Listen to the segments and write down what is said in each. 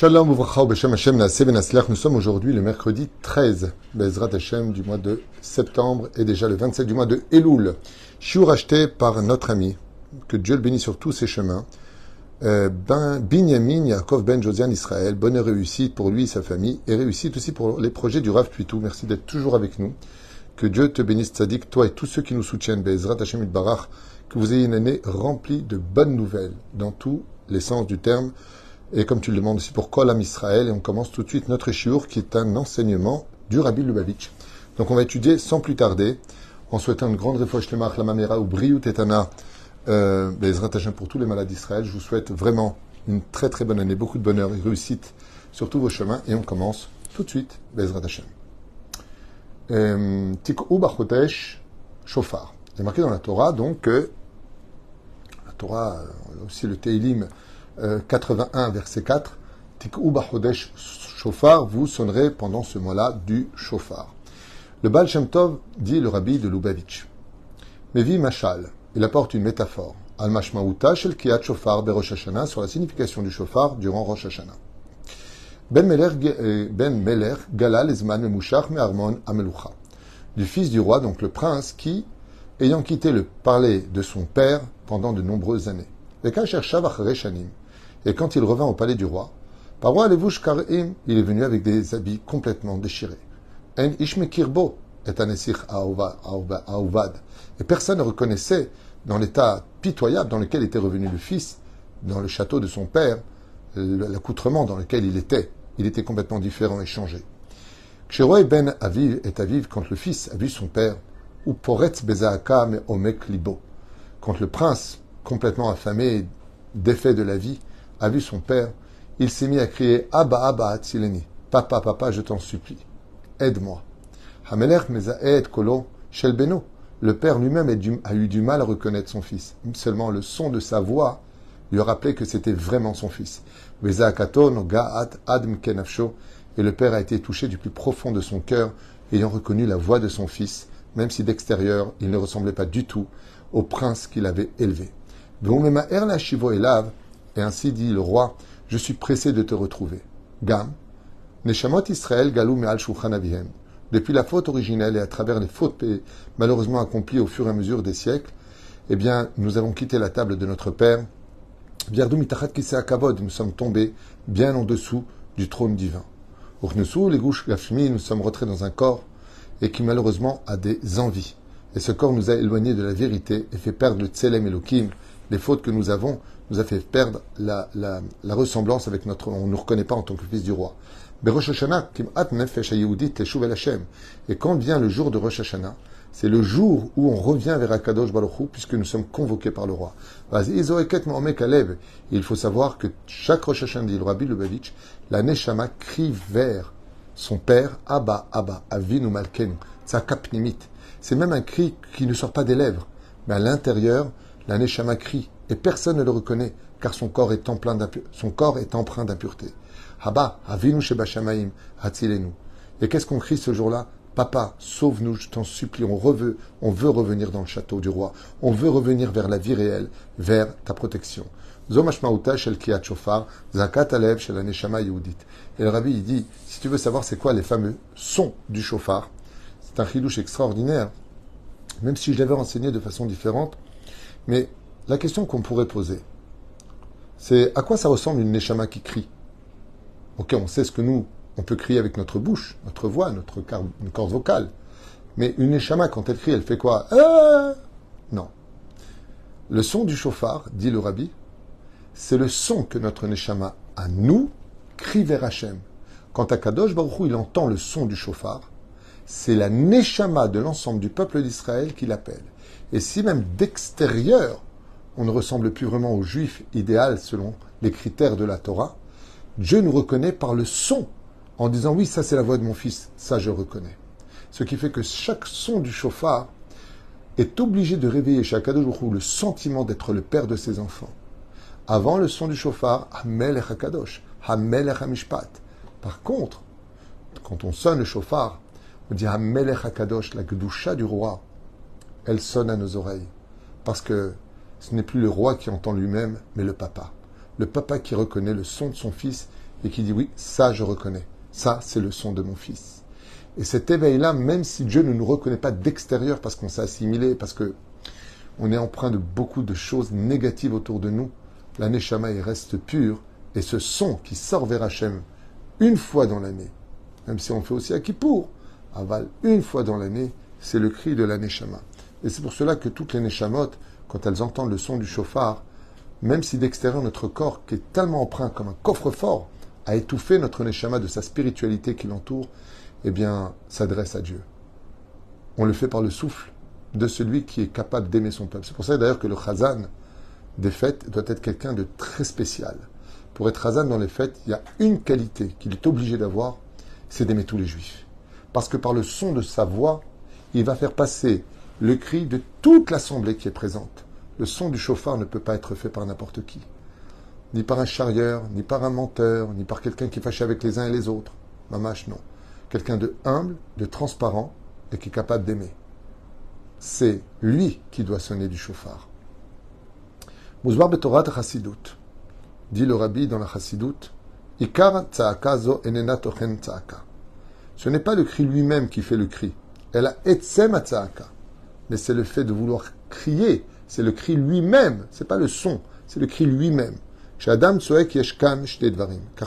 Shalom Uvracha Beshem Hashem Nous sommes aujourd'hui le mercredi 13 Bezrat Hashem du mois de septembre et déjà le 27 du mois de Elul. Shiur acheté par notre ami, que Dieu le bénisse sur tous ses chemins, euh, ben, Binyamin Yaakov Ben Josian Israël. Bonne réussite pour lui et sa famille et réussite aussi pour les projets du Rav Puitou. Merci d'être toujours avec nous. Que Dieu te bénisse, Tzadik, toi et tous ceux qui nous soutiennent. Bezrat Hashem Barach, que vous ayez une année remplie de bonnes nouvelles dans tous les sens du terme. Et comme tu le demandes aussi pour Kolam Israël, et on commence tout de suite notre shiur qui est un enseignement du Rabbi Lubavitch. Donc on va étudier sans plus tarder, en souhaitant une grande réfouche la mamera ou briou tetana, euh, pour tous les malades d'Israël. Je vous souhaite vraiment une très très bonne année, beaucoup de bonheur et réussite sur tous vos chemins. Et on commence tout de suite, Bezrat Hashem. Euh, Tik'u Bachotesh Shofar. Il est marqué dans la Torah donc que la Torah, euh, aussi le Teilim, 81, euh, verset 4, Tik'u Bachodesh Shofar, vous sonnerez pendant ce mois-là du Shofar. Le Baal Shem Tov dit le rabbi de Lubavitch. Mevi Mashal, il apporte une métaphore. Al Mashmauta Shel Kiyat Shofar Rosh Hashanah sur la signification du Shofar durant Rosh Hashanah. Ben Meler, euh, ben Meler Galal Ezman Memushach Me'armon Amelucha. Du fils du roi, donc le prince, qui, ayant quitté le palais de son père pendant de nombreuses années. Et quand il revint au palais du roi, Levush Karim, il est venu avec des habits complètement déchirés. En Ishmekirbo est un Aouvad. Et personne ne reconnaissait, dans l'état pitoyable dans lequel était revenu le fils, dans le château de son père, l'accoutrement dans lequel il était. Il était complètement différent et changé. Ben Aviv est Aviv quand le fils a vu son père, ou Poretz Bezaaka me Omek Libo. Quand le prince, complètement affamé, défait de la vie, a vu son père, il s'est mis à crier Abba Abba Atzileni. Papa, papa, je t'en supplie, aide-moi. Mezaed Kolo Shelbeno. Le père lui-même a eu du mal à reconnaître son fils. Seulement le son de sa voix lui a rappelé que c'était vraiment son fils. Et le père a été touché du plus profond de son cœur, ayant reconnu la voix de son fils, même si d'extérieur il ne ressemblait pas du tout au prince qu'il avait élevé. Et ainsi dit le roi, je suis pressé de te retrouver. Gam, Neshamot Israël galou me'al Depuis la faute originelle et à travers les fautes malheureusement accomplies au fur et à mesure des siècles, eh bien, nous avons quitté la table de notre Père. Nous sommes tombés bien en dessous du trône divin. les gouches nous sommes rentrés dans un corps et qui malheureusement a des envies. Et ce corps nous a éloignés de la vérité et fait perdre le Tselem Elohim, les fautes que nous avons, nous a fait perdre la, ressemblance avec notre. On ne nous reconnaît pas en tant que fils du roi. Et quand vient le jour de Rosh Hashanah, c'est le jour où on revient vers Akadosh Baruch puisque nous sommes convoqués par le roi. Il faut savoir que chaque Rosh Hashanah, dit le Rabbi Lubavitch, la Neshama crie vers son père, Abba, Abba, Avinu Malkenu, Tzakapnimit. C'est même un cri qui ne sort pas des lèvres, mais à l'intérieur, la Neshama crie et personne ne le reconnaît car son corps est, son corps est empreint d'impureté. Haba, avinu shebashamaim, hatzilenu. Et qu'est-ce qu'on crie ce jour-là? Papa, sauve-nous, je t'en supplie, on, veut, on veut revenir dans le château du roi, on veut revenir vers la vie réelle, vers ta protection. Et le rabbi, il dit, si tu veux savoir c'est quoi les fameux sons du chauffard, c'est un chidouche extraordinaire, même si je l'avais enseigné de façon différente, mais la question qu'on pourrait poser, c'est à quoi ça ressemble une neshama qui crie? Ok, on sait ce que nous, on peut crier avec notre bouche, notre voix, notre corde vocale. Mais une neshama, quand elle crie, elle fait quoi? Ah Non. Le son du chauffard, dit le rabbi, c'est le son que notre neshama, à nous, crie vers Hachem. Quand Akadosh Baruch Hu, il entend le son du chauffard, c'est la neshama de l'ensemble du peuple d'Israël qui l'appelle. Et si même d'extérieur, on ne ressemble plus vraiment au juif idéal selon les critères de la Torah, Dieu nous reconnaît par le son, en disant oui, ça c'est la voix de mon fils, ça je reconnais. Ce qui fait que chaque son du chauffard est obligé de réveiller chez Akadosh le sentiment d'être le père de ses enfants. Avant le son du chauffard, Hamel et Hakadosh, Hamel et Hamishpat. Par contre, quand on sonne le chauffard, on dit Hamel et Hakadosh, la Gdusha du roi, elle sonne à nos oreilles. Parce que ce n'est plus le roi qui entend lui-même, mais le papa. Le papa qui reconnaît le son de son fils et qui dit oui, ça je reconnais, ça c'est le son de mon fils. Et cet éveil-là, même si Dieu ne nous reconnaît pas d'extérieur parce qu'on s'est assimilé, parce que on est empreint de beaucoup de choses négatives autour de nous, la Neshama il reste pur et ce son qui sort vers Hachem une fois dans l'année, même si on fait aussi à Kippour, aval une fois dans l'année, c'est le cri de la Neshama. Et c'est pour cela que toutes les Neshamot, quand elles entendent le son du chauffard, même si d'extérieur notre corps, qui est tellement empreint comme un coffre-fort, a étouffé notre Neshama de sa spiritualité qui l'entoure, eh bien, s'adresse à Dieu. On le fait par le souffle de celui qui est capable d'aimer son peuple. C'est pour ça d'ailleurs que le Chazan des fêtes doit être quelqu'un de très spécial. Pour être Chazan dans les fêtes, il y a une qualité qu'il est obligé d'avoir, c'est d'aimer tous les juifs. Parce que par le son de sa voix, il va faire passer le cri de toute l'assemblée qui est présente. Le son du chauffard ne peut pas être fait par n'importe qui. Ni par un charieur, ni par un menteur, ni par quelqu'un qui est fâché avec les uns et les autres. Mamache, non. Quelqu'un de humble, de transparent et qui est capable d'aimer. C'est lui qui doit sonner du chauffard. Mouzbar Betorat Chassidut. Dit le rabbi dans la Chassidut. Ikar zo enena tochen Ce n'est pas le cri lui-même qui fait le cri. Elle a etsem mais c'est le fait de vouloir crier, c'est le cri lui-même, c'est pas le son, c'est le cri lui-même. Car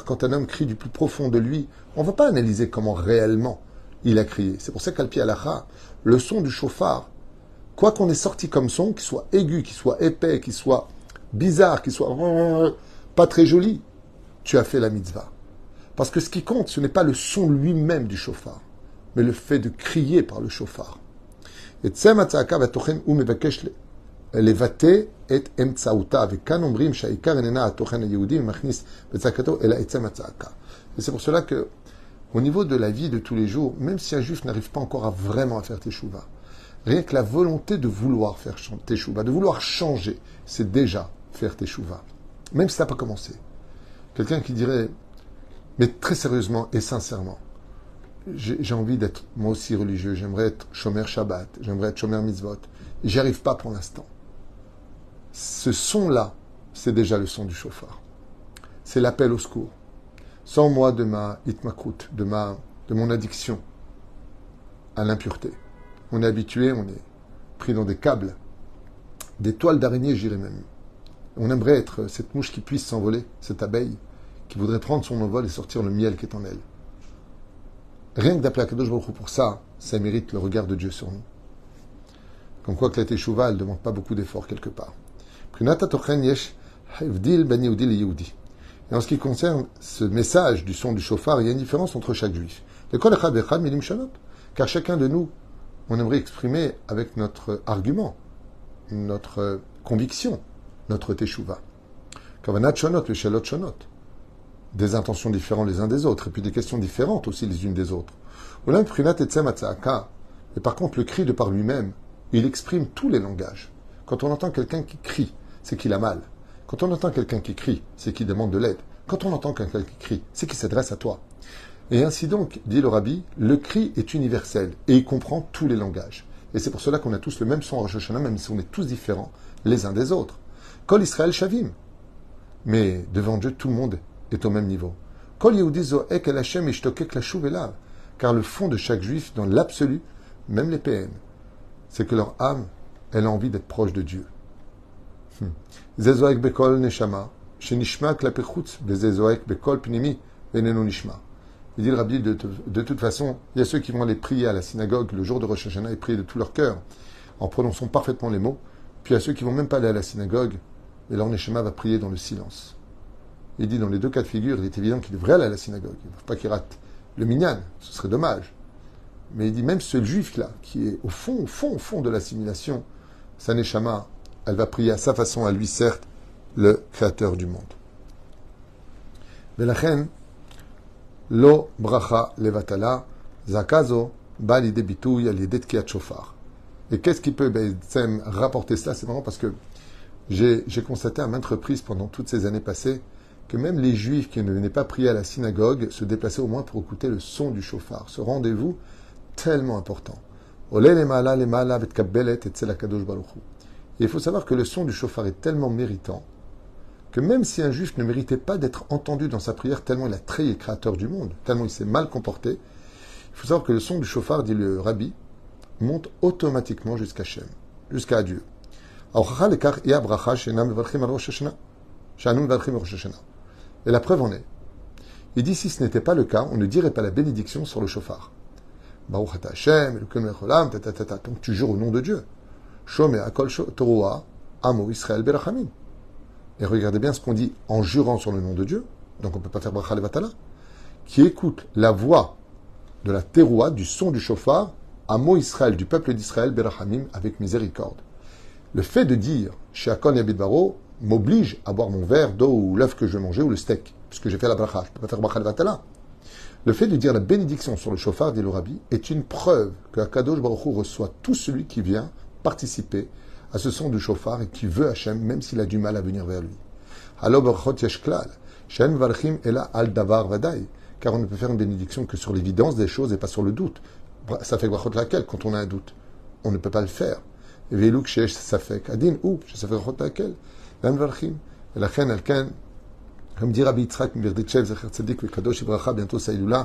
quand un homme crie du plus profond de lui, on ne va pas analyser comment réellement il a crié. C'est pour ça qu'Alpi Alacha, le son du chauffard, quoi qu'on ait sorti comme son, qu'il soit aigu, qu'il soit épais, qu'il soit bizarre, qu'il soit pas très joli, tu as fait la mitzvah. Parce que ce qui compte, ce n'est pas le son lui-même du chauffard, mais le fait de crier par le chauffard. Et tsem הצעקה והתוכן הוא מבקש לבטא את אמצעותה, וכאן אומרים שהעיקר איננה התוכן היהודי ומכניס בצעקתו, אלא עצם הצעקה. Et c'est pour cela que, au niveau de la vie de tous les jours, même si un juif n'arrive pas encore à vraiment à faire teshuva, rien que la volonté de vouloir faire teshuva, de vouloir changer, c'est déjà faire teshuva. Même si ça n'a pas commencé. Quelqu'un qui dirait, mais très sérieusement et sincèrement, j'ai envie d'être moi aussi religieux, j'aimerais être Shomer Shabbat, j'aimerais être Shomer Mitzvot. J'y arrive pas pour l'instant. Ce son-là, c'est déjà le son du chauffard. C'est l'appel au secours. Sans moi de ma itmakrut, de, ma, de mon addiction à l'impureté. On est habitué, on est pris dans des câbles, des toiles d'araignée, j'irais même. On aimerait être cette mouche qui puisse s'envoler, cette abeille, qui voudrait prendre son envol et sortir le miel qui est en elle. Rien que d'appeler Akadosh Baruch pour ça, ça mérite le regard de Dieu sur nous. Comme quoi que la Teshuvah, elle ne demande pas beaucoup d'efforts quelque part. Et en ce qui concerne ce message du son du chauffard, il y a une différence entre chaque juif. Car chacun de nous, on aimerait exprimer avec notre argument, notre conviction, notre Teshuvah. Des intentions différentes les uns des autres, et puis des questions différentes aussi les unes des autres. Et par contre, le cri de par lui-même, il exprime tous les langages. Quand on entend quelqu'un qui crie, c'est qu'il a mal. Quand on entend quelqu'un qui crie, c'est qu'il demande de l'aide. Quand on entend quelqu'un qui crie, c'est qu'il s'adresse à toi. Et ainsi donc, dit le rabbi, le cri est universel et il comprend tous les langages. Et c'est pour cela qu'on a tous le même son en Rosh même si on est tous différents les uns des autres. Kol Israël Shavim. Mais devant Dieu, tout le monde est au même niveau. Car le fond de chaque juif, dans l'absolu, même les PN, c'est que leur âme, elle a envie d'être proche de Dieu. Nishma. Il dit le rabbi, de, de, toute façon, il y a ceux qui vont aller prier à la synagogue le jour de Rosh Hashanah et prier de tout leur cœur, en prononçant parfaitement les mots, puis il y a ceux qui vont même pas aller à la synagogue, et leur neshama va prier dans le silence. Il dit dans les deux cas de figure, il est évident qu'il devrait aller à la synagogue. Il ne faut pas qu'il rate le minyan, ce serait dommage. Mais il dit même ce juif-là, qui est au fond, au fond, au fond de l'assimilation, sa neshama, elle va prier à sa façon, à lui, certes, le créateur du monde. lo bracha levatala, zakazo. Et qu'est-ce qui peut ben, rapporter cela? C'est marrant parce que j'ai constaté à maintes reprises pendant toutes ces années passées que même les juifs qui ne venaient pas prier à la synagogue se déplaçaient au moins pour écouter le son du chauffard. Ce rendez-vous tellement important. il faut savoir que le son du chauffard est tellement méritant que même si un juif ne méritait pas d'être entendu dans sa prière tellement il a trahi le créateur du monde, tellement il s'est mal comporté, il faut savoir que le son du chauffard, dit le rabbi, monte automatiquement jusqu'à Shem, jusqu'à Dieu. Et la preuve en est. Il dit si ce n'était pas le cas, on ne dirait pas la bénédiction sur le chauffard. Donc tu jures au nom de Dieu. Amo Israël Berachamim. Et regardez bien ce qu'on dit en jurant sur le nom de Dieu. Donc on ne peut pas faire Bracha Levatala. Qui écoute la voix de la teroua, du son du chauffard, Amo Israël, du peuple d'Israël Berachamim, avec miséricorde. Le fait de dire Sheakon Yabidbaro m'oblige à boire mon verre d'eau ou l'œuf que je vais manger ou le steak, puisque j'ai fait la bracha. Je ne peux pas faire bracha levatala. Le fait de dire la bénédiction sur le chauffard, dit le rabbi, est une preuve que Akadosh Baruch reçoit tout celui qui vient participer à ce son du chauffard et qui veut Hachem, même s'il a du mal à venir vers lui. Car on ne peut faire une bénédiction que sur l'évidence des choses et pas sur le doute. Ça fait brachot laquelle quand on a un doute? On ne peut pas le faire. Veiluk shesh safek adin ou safek brachot laquelle La mvarchim. ולכן על כן, comme dit Rabbi Yitzhak מברדיצ'ב, זכר צדיק וקדוש לברכה, bientôt Saïloula,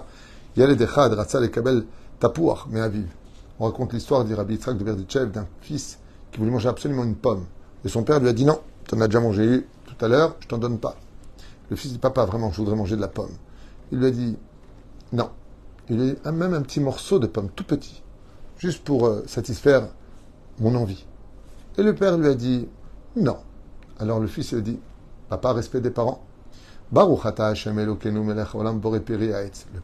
ילד אחד רצה לקבל תפוח מאביו. On raconte l'histoire, dit Rabbi Yitzhak de Berditchev, d'un fils qui voulait manger absolument une pomme. Et son père lui a dit non, tu en as déjà mangé tout à l'heure, je t'en donne pas. Le fils dit papa, vraiment, je voudrais manger de la pomme. Il lui a dit non. Il lui a même un petit morceau de pomme, tout petit, juste pour euh, satisfaire mon envie. Et le père lui a dit non. Alors le fils lui a dit papa, respect des parents. Le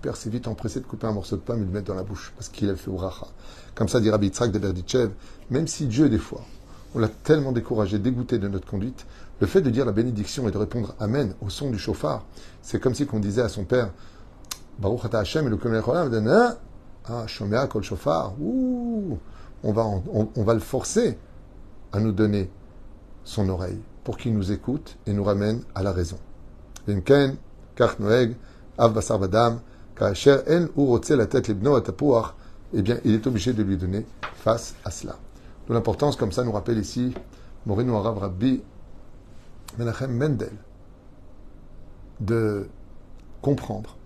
père s'est vite empressé de couper un morceau de pomme et de le mettre dans la bouche, parce qu'il a fait bracha. Comme ça dit Rabbi Yitzhak de Berditchev, même si Dieu, des fois, on l'a tellement découragé, dégoûté de notre conduite, le fait de dire la bénédiction et de répondre Amen au son du chauffard, c'est comme si on disait à son père, Baruch Hashem et le ah, Shomea kol chauffard, on va, le forcer à nous donner son oreille pour qu'il nous écoute et nous ramène à la raison. Eh bien, il est obligé de lui donner face à cela. De l'importance, comme ça nous rappelle ici Morino Arav Rabbi Menachem Mendel, de comprendre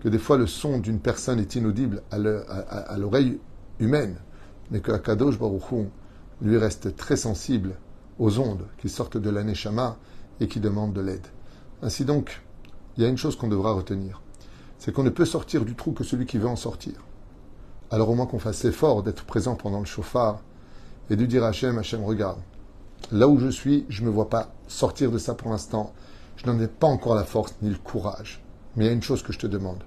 que des fois le son d'une personne est inaudible à l'oreille humaine, mais que Akadosh Baruch lui reste très sensible aux ondes qui sortent de la Neshama et qui demandent de l'aide. Ainsi donc, il y a une chose qu'on devra retenir, c'est qu'on ne peut sortir du trou que celui qui veut en sortir. Alors au moins qu'on fasse l'effort d'être présent pendant le chauffard et de dire à Hachem, Hachem, regarde, là où je suis, je ne me vois pas sortir de ça pour l'instant. Je n'en ai pas encore la force ni le courage. Mais il y a une chose que je te demande.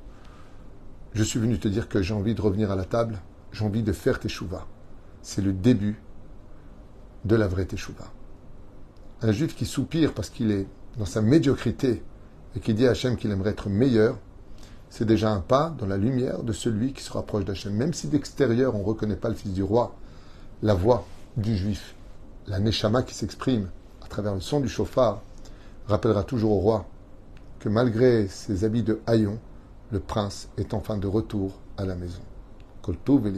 Je suis venu te dire que j'ai envie de revenir à la table, j'ai envie de faire tes chouvas. C'est le début de la vraie teshuva. Un juif qui soupire parce qu'il est dans sa médiocrité et qui dit à Hachem qu'il aimerait être meilleur, c'est déjà un pas dans la lumière de celui qui se rapproche d'Hachem. Même si d'extérieur on ne reconnaît pas le fils du roi, la voix du juif, la neshama qui s'exprime à travers le son du chauffard, rappellera toujours au roi que malgré ses habits de haillon, le prince est enfin de retour à la maison. Koltouv et